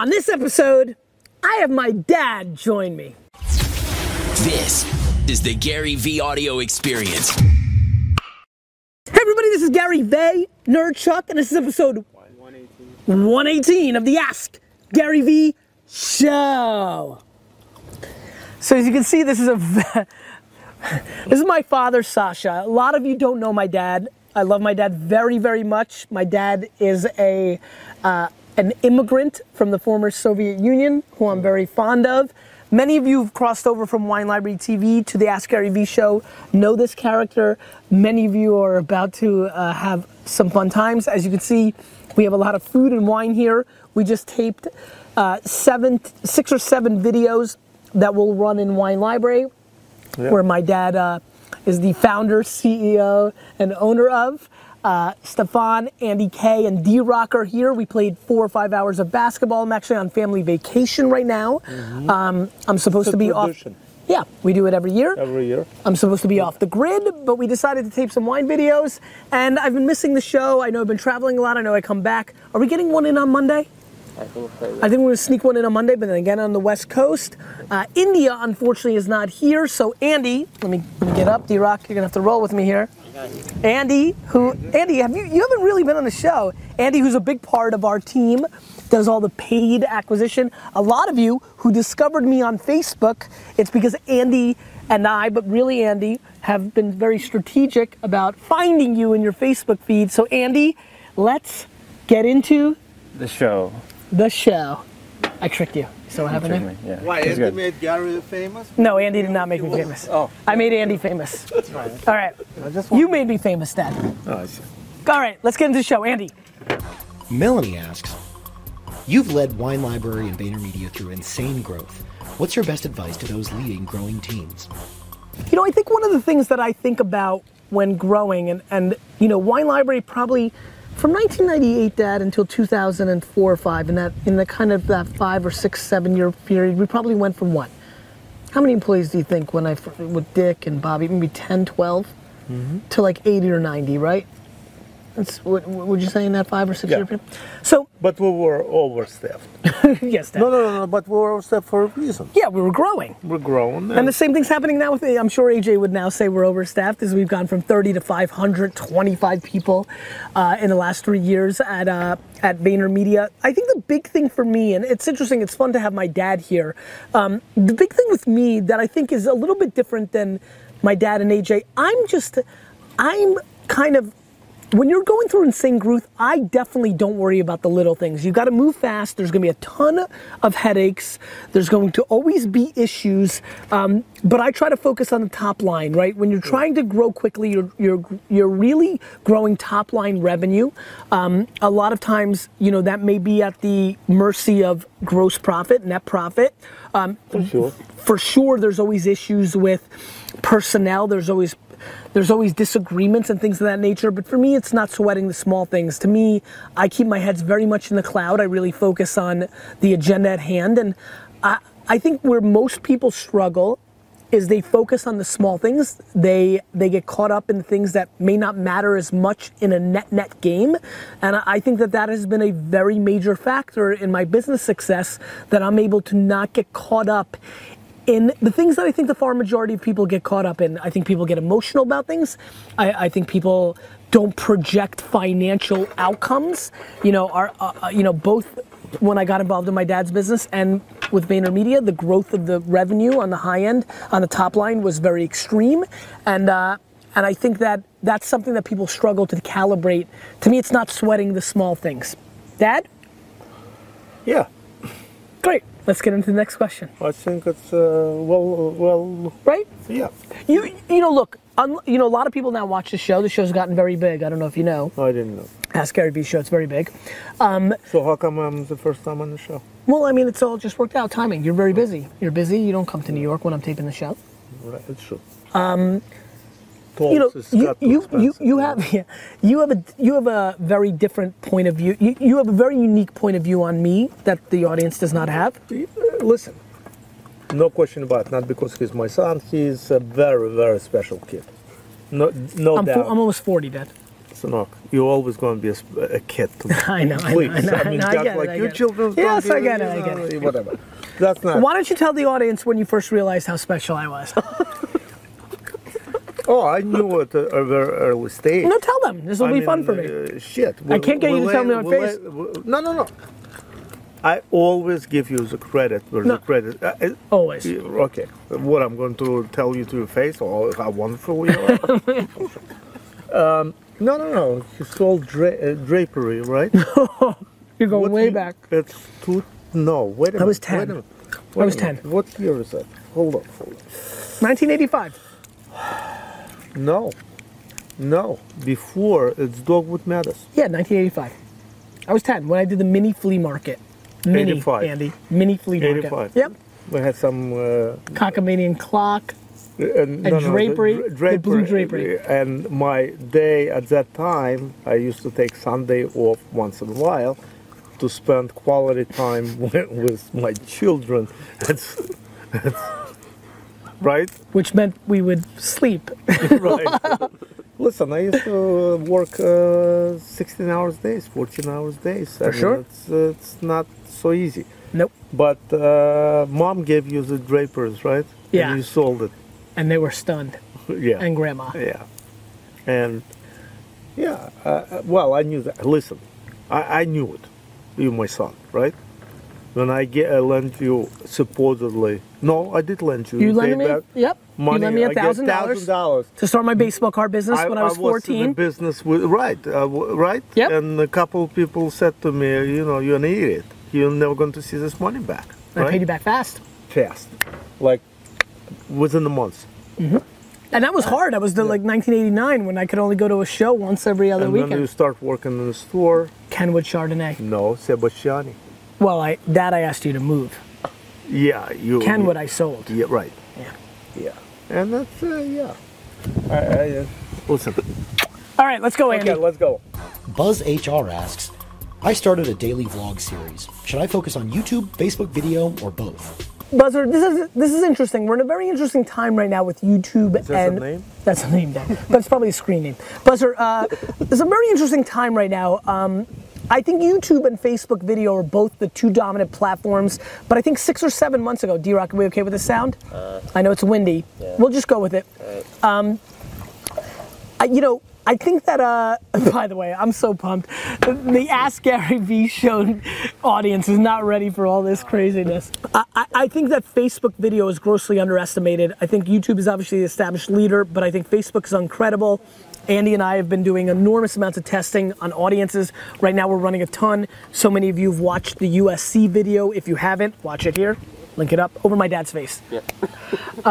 On this episode, I have my dad join me. This is the GaryVee audio experience. Hey everybody, this is Gary Vay, Nerd Chuck, and this is episode 118 118 of the Ask GaryVee Show. So as you can see, this is a this is my father, Sasha. A lot of you don't know my dad. I love my dad very, very much. My dad is a uh, an immigrant from the former Soviet Union, who I'm very fond of. Many of you have crossed over from Wine Library TV to the Ask GaryVee show, know this character. Many of you are about to uh, have some fun times. As you can see, we have a lot of food and wine here. We just taped uh, seven, six or seven videos that will run in Wine Library, where my dad uh, is the founder, CEO, and owner of. Uh, Stefan, Andy K, and D Rock are here. We played four or five hours of basketball. I'm actually on family vacation right now. Um, I'm supposed It's to a be tradition. off. Yeah, we do it every year. every year. I'm supposed to be off the grid, but we decided to tape some wine videos, and I've been missing the show. I know I've been traveling a lot. I know I come back. Are we getting one in on Monday? I think we're going to sneak one in on Monday, but then again on the West Coast. Uh, India, unfortunately, is not here. So Andy, let me, let me get up. D Rock, you're gonna have to roll with me here. Andy, who Andy, have you you haven't really been on the show. Andy, who's a big part of our team, does all the paid acquisition. A lot of you who discovered me on Facebook, it's because Andy and I, but really Andy, have been very strategic about finding you in your Facebook feed. So Andy, let's get into The show. the show. I tricked you. So what happened there? Certainly, yeah. Why, It's Andy good. made Gary famous? No, Andy did not make me famous. Oh. I made Andy famous. That's right. All right. just You made me famous, Dad. Oh, I see. All right, let's get into the show. Andy, Melanie asks, You've led Wine Library and VaynerMedia through insane growth. What's your best advice to those leading growing teams? you know, I think one of the things that I think about when growing, and, and you know, Wine Library probably from 1998, Dad, until 2004 or five, in that in the kind of that five or six, seven year period, we probably went from what? How many employees do you think when I with Dick and Bobby, maybe 10, 12, mm-hmm. to like 80 or 90, right? That's what would you say in that five or six Yeah. year period? So But we were overstaffed. yes, Dad. No, no, no, no, but we were overstaffed for a reason. Yeah, we were growing. We're grown. And the same thing's happening now with, I'm sure AJ would now say we're overstaffed as we've gone from 30 to 525 people uh, in the last three years at, uh, at VaynerMedia. I think the big thing for me, and it's interesting, it's fun to have my dad here. Um, the big thing with me that I think is a little bit different than my dad and AJ, I'm just, I'm kind of when you're going through insane growth, I definitely don't worry about the little things. You got to move fast. There's going to be a ton of headaches. There's going to always be issues. Um, but I try to focus on the top line, right? When you're trying to grow quickly, you're you're you're really growing top line revenue. Um, a lot of times, you know, that may be at the mercy of gross profit, net profit. Um, For sure. for sure there's always issues with personnel there's always there's always disagreements and things of that nature but for me it's not sweating the small things. To me i keep my heads very much in the cloud. I really focus on the agenda at hand and i, I think where most people struggle is they focus on the small things. They they get caught up in things that may not matter as much in a net net game and I- think that that has been a very major factor in my business success that i'm able to not get caught up in the things that I think the far majority of people get caught up in. I think people get emotional about things. I, I think people don't project financial outcomes. You know, are uh, uh, you know both when I got involved in my dad's business and with VaynerMedia, the growth of the revenue on the high end, on the top line, was very extreme, and uh, and I think that that's something that people struggle to calibrate. To me, it's not sweating the small things. Dad, Yeah, great. Let's get into the next question. I think it's, uh, well, well, Right? yeah. You you know look, un, you know a lot of people now watch the show. The show's gotten very big. I don't know if you know. I didn't know. Ask Gary Vee show. It's very big. So how come I'm the first time on the show? Well, I mean, it's all just worked out timing. You're very busy. You're busy. You don't come to New York when I'm taping the show. Right, it's true. You know, you, you, you, you have yeah, you have a you have a very different point of view. You, you have a very unique point of view on me that the audience does not have. Uh, listen, no question about it. Not because he's my son. He's a very, very special kid. No, no I'm, doubt. fo- I'm almost 40, Dad. So Sanok, you're always going to be a kid. To me. I know, I know, I know, I mean, I get it, like I your get it. children. Yes, I get it, I get it. Uh, whatever. That's not. Why don't you tell the audience when you first realized how special I was? Oh, I knew at a, very early stage. no, tell them. This will I be mean, fun for me. uh, shit. I can't get you to tell me on face. No, no, no. I always give you the credit where No. the credit. Uh, Always. okay. What I'm going to tell you to your face, or how wonderful you are. um, no, no, no. You sold dra- uh, drapery, right? You're going What way year- back. It's two. No, wait a minute. I was Wait 10. a minute. I was minute. 10. What year is that? Hold on. Hold 1985. No. No. Before it's Dogwood Matters. Yeah, 1985. I was 10 when I did the mini flea market. Mini, 85. Andy. Mini flea market. 85. Yep. We had some. Uh, Cockamanian clock. and, And drapery, the blue drapery. And my day at that time, I used to take Sunday off once in a while to spend quality time with, with my children. It's, it's, right? which meant we would sleep. right. Listen, I used to work uh, 16 hours days, 14 hours days. For sure. It's, it's not so easy. nope. But uh, mom gave you the drapers, right? Yeah. And you sold it. And they were stunned. yeah. And grandma. Yeah. And yeah, uh, uh, well, I knew that. Listen, I, I knew it. You, my son, right? When I get, uh, I lent you supposedly. No, I did lend you. You paid lent me? Yep. Money. You lent me I a thousand dollars dollars. to start my baseball card business when I was in the 14. business with right, uh, right. Yep. And a couple of people said to me, you know, you're an idiot. You're never going to see this money back. I paid you back fast. fast, like within the month. Mm-hmm. And that was uh, hard. That was the like 1989 when I could only go to a show once every other And weekend. then you start working in the store. Kenwood Chardonnay. No, Sebastiani. Well, I that I asked you to move. Yeah, you. Kenwood I sold. Yeah, right. Yeah. Yeah, and that's uh, yeah. I, I uh, listen. All right, let's go, Andy. Okay, let's go. Buzz HR asks, I started a daily vlog series. Should I focus on YouTube, Facebook video, or both? Buzzer, this is this is interesting. We're in a very interesting time right now with YouTube that and the name? that's a name, Dan. but it's probably a screen name. Buzzer, uh, there's a very interesting time right now. Um, I think YouTube and Facebook video are both the two dominant platforms. But I think six or seven months ago, D-Rock, are we okay with the sound? I know it's windy. We'll just go with it. Um, I, you know, I think that, uh, by the way, I'm so pumped. The Ask GaryVee show audience is not ready for all this craziness. I, I, I think that Facebook video is grossly underestimated. I think YouTube is obviously the established leader, but I think Facebook is incredible. Andy and I have been doing enormous amounts of testing on audiences. Right now, we're running a ton. So many of you have watched the USC video. If you haven't, watch it here. Link it up over my dad's face.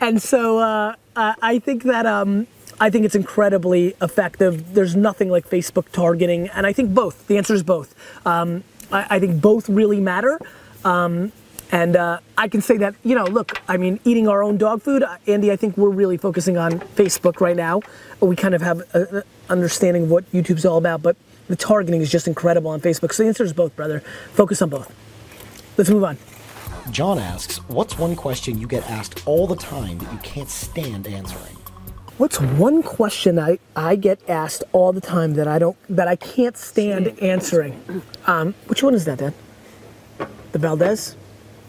and so uh, uh, I think that um, I think it's incredibly effective. There's nothing like Facebook targeting, and I think both. The answer is both. Um, I, I think both really matter. Um, and uh, I can say that, you know, look, I mean, eating our own dog food, uh, Andy, I think we're really focusing on Facebook right now. We kind of have an understanding of what YouTube's all about, but the targeting is just incredible on Facebook. So the answer is both, brother. Focus on both. Let's move on. John asks, What's one question you get asked all the time that you can't stand answering? What's one question I, I get asked all the time that I don't that I can't stand answering? Um, which one is that, Dan? The Valdez?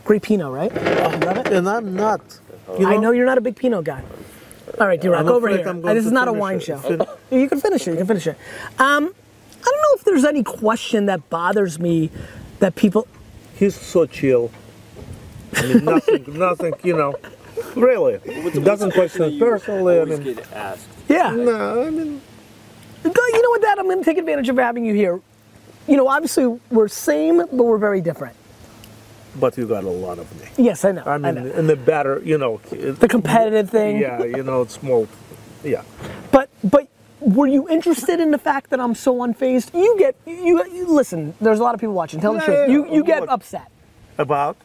Great Pinot, right? You love it? And I'm not. You I know you're not a big Pinot guy. All right, D-Rock, over here. I'm going This is not a wine it. show. Fin- You can finish it. You can finish it. Um, I don't know if there's any question that bothers me that people. He's so chill. I mean, nothing, nothing. You know, really. Doesn't question it personally. I mean, get asked. Yeah. no. I mean, You know what, Dad? I'm going to take advantage of having you here. You know, obviously we're same, but we're very different. but you got a lot of me. Yes, I know. I I mean, know. in the better, you know. The competitive thing. Yeah, you know, it's more. Yeah. But but were you interested in the fact that I'm so unfazed? You get you, you listen. There's a lot of people watching. Tell the Yeah, truth. yeah, you you get upset. About.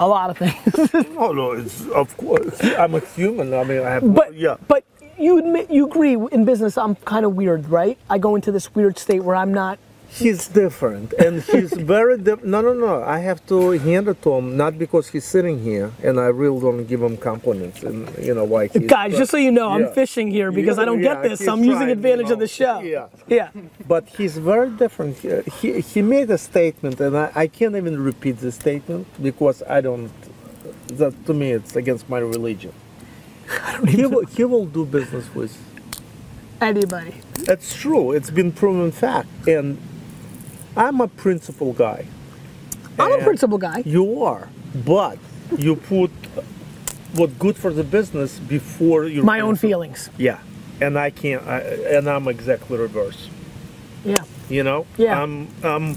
A lot of things. Oh no, it's of course. I'm a human. I mean, I have. but yeah. but you admit you agree in business I'm kind of weird, right? I go into this weird state where I'm not he's different and he's very di- no no no i have to hand it to him not because he's sitting here and i really don't give him compliments and you know why Guys, just so you know, I'm fishing here because I don't Yeah, get this. So I'm using advantage you of the show. Yeah. Yeah. but he's very different he, he, he made a statement and I, I can't even repeat the statement because i don't that to me it's against my religion he will, he will do business with Anybody. That's true. It's been proven fact. And I'm a principle guy. I'm a principal guy. You are, but you put what good for the business before your My own feelings. Yeah, and I can't. I, and I'm exactly reverse. Yeah. You know. Yeah. I'm. Um.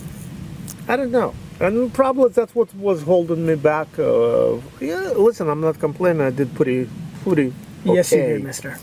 I don't know. And probably that's what was holding me back. Uh, yeah. Listen, I'm not complaining. I did pretty, pretty. Yes, you okay. did, mister.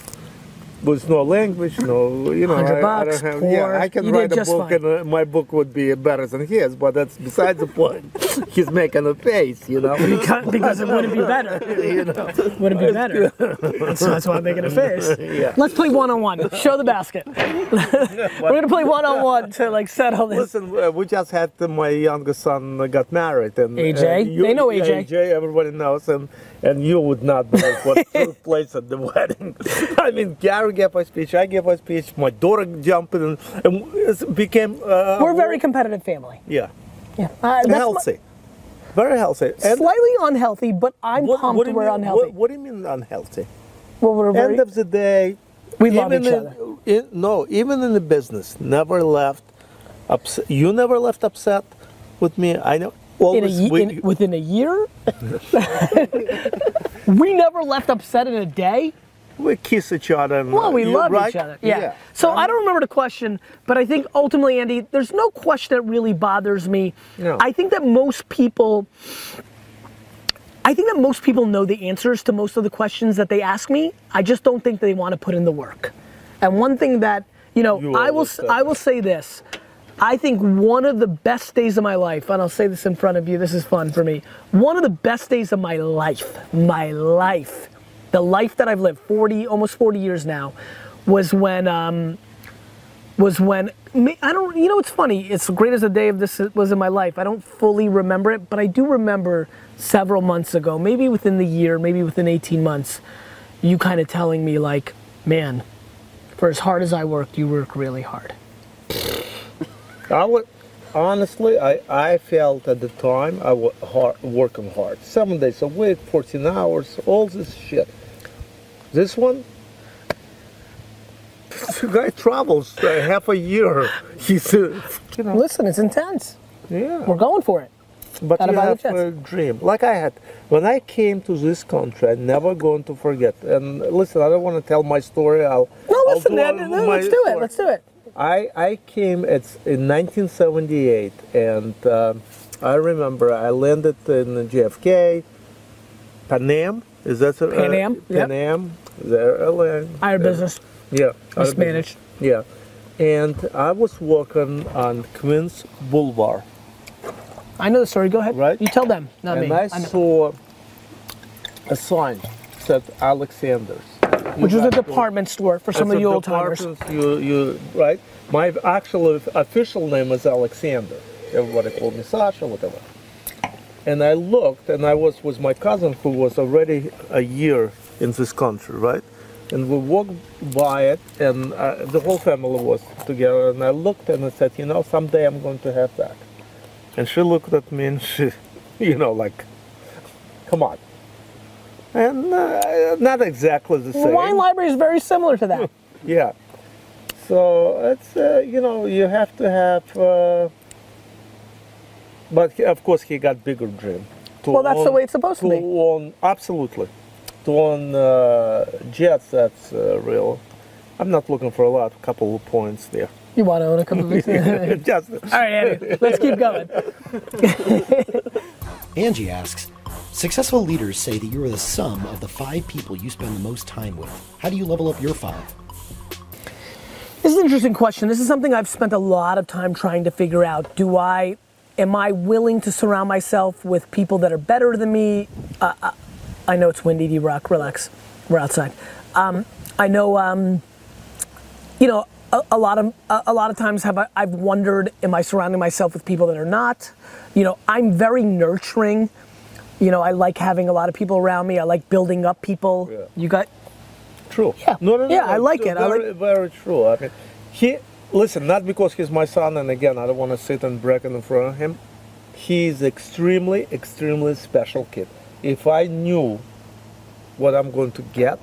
With no language, no, you know, 100 I, I don't have, yeah, I can You write a book fine. and uh, my book would be better than his, but that's besides the point. He's making a face, you know. Because, because it wouldn't be better. you know. Wouldn't be better. That's, that's why I'm making a face. Yeah. Let's play one on one. Show the basket. We're gonna play one on one to like settle this. Listen, uh, we just had uh, my youngest son got married, and AJ? uh, They know AJ. AJ, everybody knows, and and you would not believe what took place at the wedding. I mean, Gary gave a speech, I gave a speech, my daughter jumped in, and it became. Uh, We're a very competitive family. yeah, Yeah. Uh, that's my- healthy, very healthy. And slightly unhealthy, but I'm What, pumped what we're mean, unhealthy. What, what do you mean unhealthy? well, we're very, End of the day, we love each in, other. in- no, even in the business, never left. Upset. You never left upset with me. I know. In a, we- in, within a year, we never left upset in a day. we kiss each other. And, Well, we love right? each other. Yeah. So I don't remember the question, but I think ultimately, Andy, there's no question that really bothers me. No. I think that most people. I think that most people know the answers to most of the questions that they ask me. I just don't think they want to put in the work. And one thing that you know, You I will always s- said I will say this. I think one of the best days of my life, and I'll say this in front of you, this is fun for me. One of the best days of my life, my life, the life that I've lived, 40, almost 40 years now, was when, um, was when, I don't, you know, it's funny, it's great as a day of this was in my life. I don't fully remember it, but I do remember several months ago, maybe within the year, maybe within 18 months, you kind of telling me, like, man, for as hard as I worked, you work really hard. I would, honestly, I, I felt at the time I was hard, working hard. Seven days a week, 14 hours, all this shit. This one, the guy travels uh, half a year. He's, uh, you know, Listen, it's intense. yeah. We're going for it. But Gotta you have a dream. Like I had. When I came to this country, I'm never going to forget. And listen, I don't want to tell my story. I'll, No, I'll listen, do man. no, let's do it. Let's do it. I, I came it's in 1978, and uh, I remember I landed in JFK, Pan Am. Is that a, Pan Am, Uh. Pan Am. There, uh, Higher business. yeah. Mismanaged. Yeah, and I was walking on Queens Boulevard. I know the story. Go ahead. Right. You tell them, not and me. I I saw a sign said Alexander's, Which is a department store for some of the old timers. You, you, right? My actual official name is Alexander. Everybody called me Sasha, whatever. And I looked, and I was with my cousin who was already a year in this country, right? And we walked by it, and uh, the whole family was together. And I looked and I said, you know, someday I'm going to have that. And she looked at me and she, you know, like, come on. And uh, not exactly the The same. wine library is very similar to that. Yeah. So it's uh, you know you have to have, uh, but he, of course he got bigger dream. To Well, that's the way it's supposed to to be. own absolutely, to own uh, jets. That's uh, real. I'm not looking for a lot. A couple of points there. you want to own a couple of these? All Just right, Andy. Let's keep going. Angie asks, successful leaders say that you are the sum of the five people you spend the most time with. How do you level up your five? This is an interesting question. This is something I've spent a lot of time trying to figure out. Do I, am I willing to surround myself with people that are better than me? Uh, uh, I know it's windy, D Rock. Relax. We're outside. Um, I know, um, you know, a, a lot of a, lot of times have I, I've wondered, am I surrounding myself with people that are not? You know, I'm very nurturing. You know, I like having a lot of people around me. I like building up people. Yeah. You got True. Yeah. No, no, no. Yeah, I like true. it. I Very, very true. I mean, he listen. Not because he's my son, and again, I don't want to sit and brag in front of him. He's extremely, extremely special kid. If I knew what I'm going to get,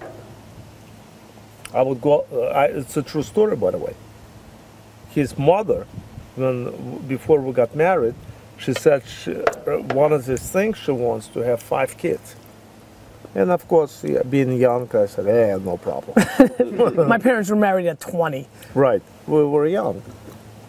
I would go. Uh, I, it's a true story, by the way. His mother, when before we got married, she said she, uh, one of the things she wants to have five kids. And of course, yeah, being young, I said, "Eh, no problem." my parents were married at 20. right, we were young,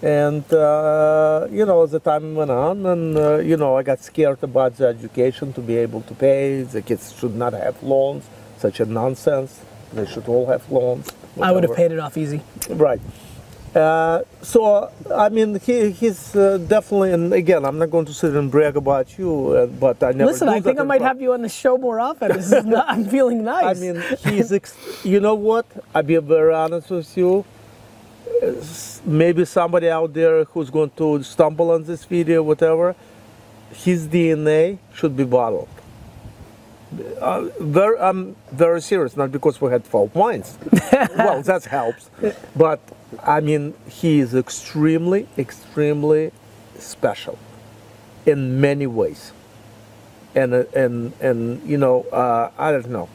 and uh, you know, as the time went on, and uh, you know, I got scared about the education to be able to pay. The kids should not have loans, such a nonsense. They should all have loans. I would have paid it off easy. Right. Uh, so I mean, he, he's uh, definitely, and again, I'm not going to sit and brag about you, uh, but I never. Listen, I think I might have you on the show more often. This is not, I'm feeling nice. I mean, he's. Ex- you know what? I'll be very honest with you. Maybe somebody out there who's going to stumble on this video, whatever, his DNA should be bottled. Uh, very, I'm very serious, not because we had 12 wines. well, that helps. But I mean, he is extremely, extremely special in many ways. And, uh, and, and you know, uh, I don't know.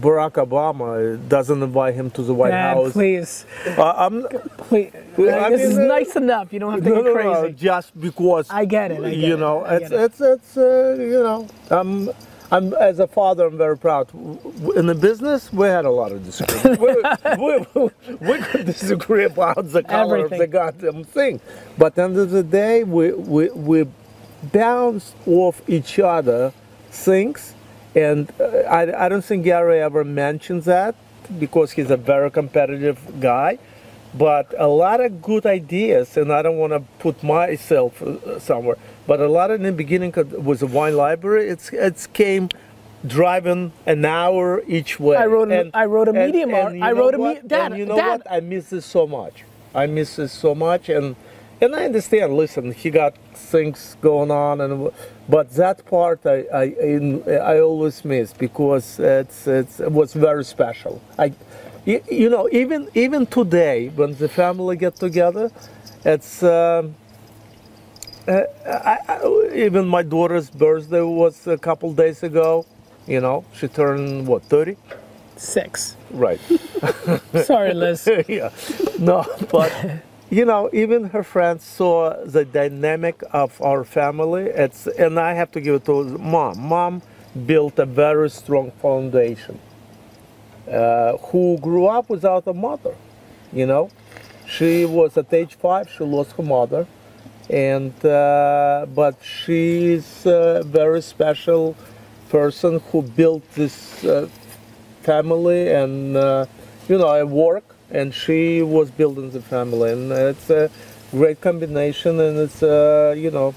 Barack Obama doesn't invite him to the White Dad, House. please, Uh, I'm, please. I this is mean, uh, nice enough. You don't have to no, get no, crazy. no, just because I get it, I get you know, it's it. it's it's uh, you know, I'm I'm as a father, I'm very proud. In the business, we had a lot of disagreements. we, we, we could disagree about the color of the goddamn thing, but at the end of the day, we we we bounced off each other things, and uh, I I don't think Gary ever mentions that because he's a very competitive guy. But a lot of good ideas, and I don't want to put myself uh, somewhere, but a lot in the beginning was a wine library. It's it's came driving an hour each way. I wrote a- I wrote a medium art- you I wrote a medium. Dad, And you know Dad. what? I miss this so much. I miss this so much, and and I understand. Listen, he got things going on, and but that part I I in, I always miss because it's it's it was very special. I. You, you know, even even today, when the family get together, it's um, uh, I, I, even my daughter's birthday was a couple days ago. You know, she turned what thirty? Six. Right. Sorry, Liz. yeah. No, but you know, even her friends saw the dynamic of our family. It's and I have to give it to mom. Mom built a very strong foundation. Uh, who grew up without a mother, you know. She was at age five. She lost her mother, and uh, but she's a very special person who built this uh, family and uh, you know I work and she was building the family. And it's a great combination and it's uh, you know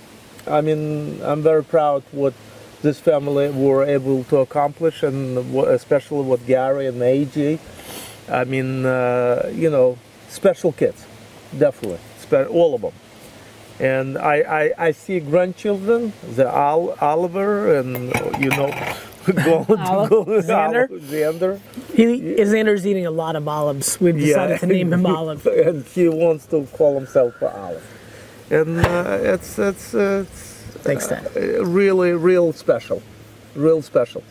I mean I'm very proud what this family were able to accomplish and especially what Gary and AJ I mean uh, you know special kids definitely all of them and I, I, I see grandchildren, the Al, Oliver, and you know, Olive? go Xander? Xander. He, Xander's eating a lot of olives. We've decided to name him Olive. and he wants to call himself Olive. And uh, it's it's it's Thanks, Dad. uh, really real special, real special.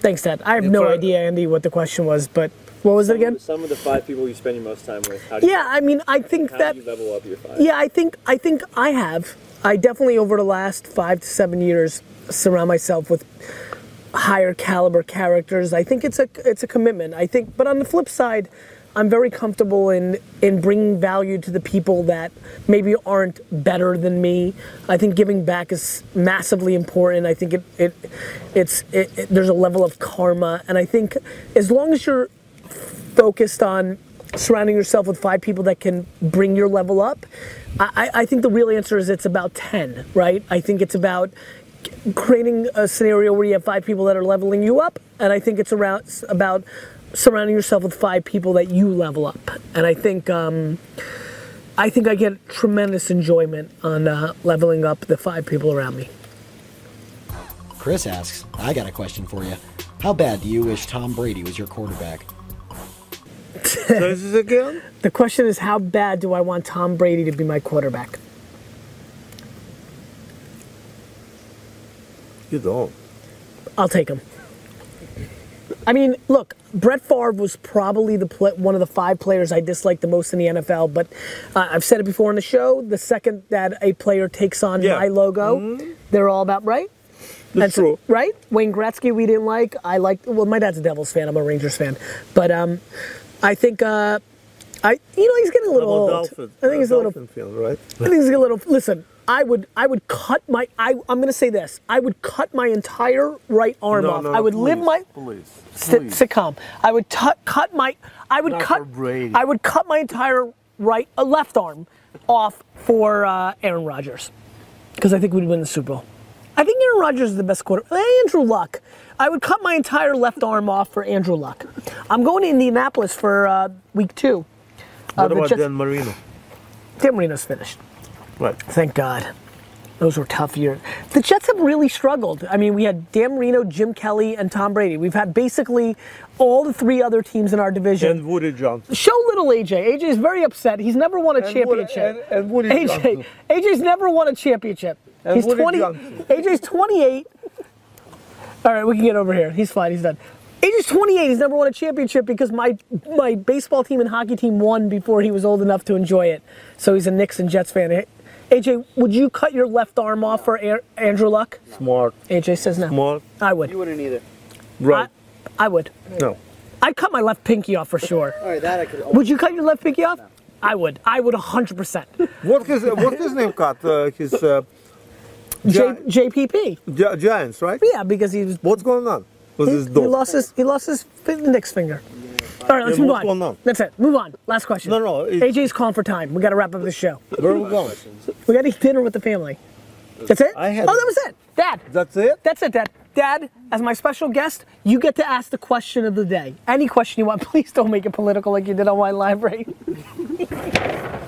Thanks, Dad. I have no For- idea, Andy, what the question was, but what was it again? Some of the five people you spend your most time with. How do you, Yeah, I mean, I think how that. do you level up your five? Yeah, I think I think I have. I definitely over the last five to seven years surround myself with higher caliber characters. I think it's a it's a commitment. I think, but on the flip side, I'm very comfortable in in bringing value to the people that maybe aren't better than me. I think giving back is massively important. I think it it it's it, it, there's a level of karma, and I think as long as you're focused on surrounding yourself with five people that can bring your level up, I, I think the real answer is it's about 10, right? I think it's about creating a scenario where you have five people that are leveling you up, and I think it's around about surrounding yourself with five people that you level up, and I think um, I think I get tremendous enjoyment on uh, leveling up the five people around me. Chris asks, I got a question for you. How bad do you wish Tom Brady was your quarterback? Say this again? The question is, how bad do I want Tom Brady to be my quarterback? You don't. I'll take him. I mean, look, Brett Favre was probably the pla one of the five players I dislike the most in the NFL. But uh, I've said it before on the show: the second that a player takes on Yeah. my logo, they're all about right. That's so- true. right? Wayne Gretzky, we didn't like. I like. Well, my dad's a Devils fan. I'm a Rangers fan, but um, I think uh, I, you know, he's getting a little old. Dolphin. I think he's a little. Dolphin fan, right? I think he's a little. Listen, I would, I would cut my. I, I'm going to say this. I would cut my entire right arm No, off. no, I would please, live my. Please. Sit, please. sit calm. I would tu- cut my. I would Not cut. I would cut my entire right, uh, left arm off for uh, Aaron Rodgers, because I think we'd win the Super Bowl. I think Aaron Rodgers is the best quarter. eh, Andrew Luck. I would cut my entire left arm off for Andrew Luck. I'm going to Indianapolis for uh, week two. Uh, What about Jets- Dan Marino? Dan Marino's finished. Right. Thank God. Those were tough years. The Jets have really struggled. I mean, we had Dan Marino, Jim Kelly, and Tom Brady. We've had basically all the three other teams in our division. And Woody Johnson. Show little AJ. AJ's very upset. He's never won a And Woody- championship. and- and Woody AJ, Johnson. AJ's never won a championship. And He's 20. AJ's 28. All right, we can get over here. He's fine. He's done. AJ's 28. He's never won a championship because my my baseball team and hockey team won before he was old enough to enjoy it. So he's a Knicks and Jets fan. AJ, would you cut your left arm off for A- Andrew Luck? Smart. AJ says no. Smart. I would. You wouldn't either. Right. I, I would. no. I'd cut my left pinky off for sure. All right, that I could. Would you cut your left pinky off? I would. I would 100%. What his what his name cut? Uh, his uh, J, JPP. Gi- Giants, right? Yeah, because he was What's going on with he, his he lost his he lost his index finger. All right, let's Yeah, move what's on. going on? That's it. Move on. Last question. No, no, it- AJ's calling for time. We got to wrap up this show. Where are we going? We got to eat dinner with the family. That's it. I had- oh, that was it. Dad. That's it. That's it, Dad. Dad, as my special guest, you get to ask the question of the day. Any question you want. Please don't make it political like you did on Wine Library.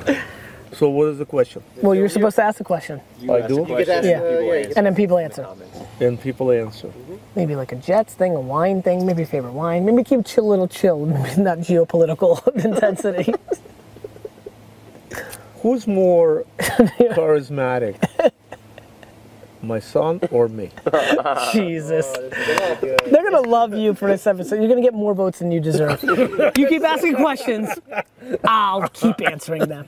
So what is the question? Well, you're supposed to ask the question, I do, You could ask, Yeah. uh, yeah, you could and then people answer. and people answer. Maybe like a Jets thing, a wine thing, maybe a favorite wine. Maybe keep chill, little chill, not geopolitical intensity. Who's more charismatic, my son or me? Jesus. They're gonna love you for this episode. You're gonna get more votes than you deserve. You keep asking questions, I'll keep answering them.